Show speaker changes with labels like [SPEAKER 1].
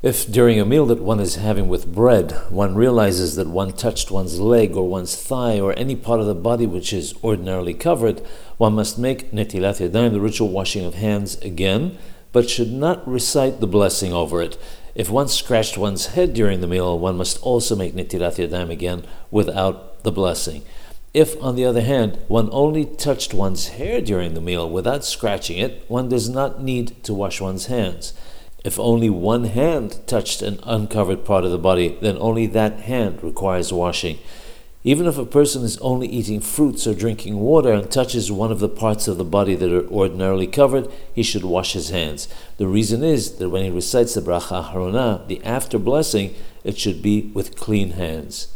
[SPEAKER 1] If during a meal that one is having with bread, one realizes that one touched one's leg or one's thigh or any part of the body which is ordinarily covered, one must make netilat yadayim, the ritual washing of hands, again, but should not recite the blessing over it. If one scratched one's head during the meal, one must also make netilat yadayim again without the blessing. If, on the other hand, one only touched one's hair during the meal without scratching it, one does not need to wash one's hands. If only one hand touched an uncovered part of the body, then only that hand requires washing. Even if a person is only eating fruits or drinking water and touches one of the parts of the body that are ordinarily covered, he should wash his hands. The reason is that when he recites the bracha aharona, the after blessing, it should be with clean hands.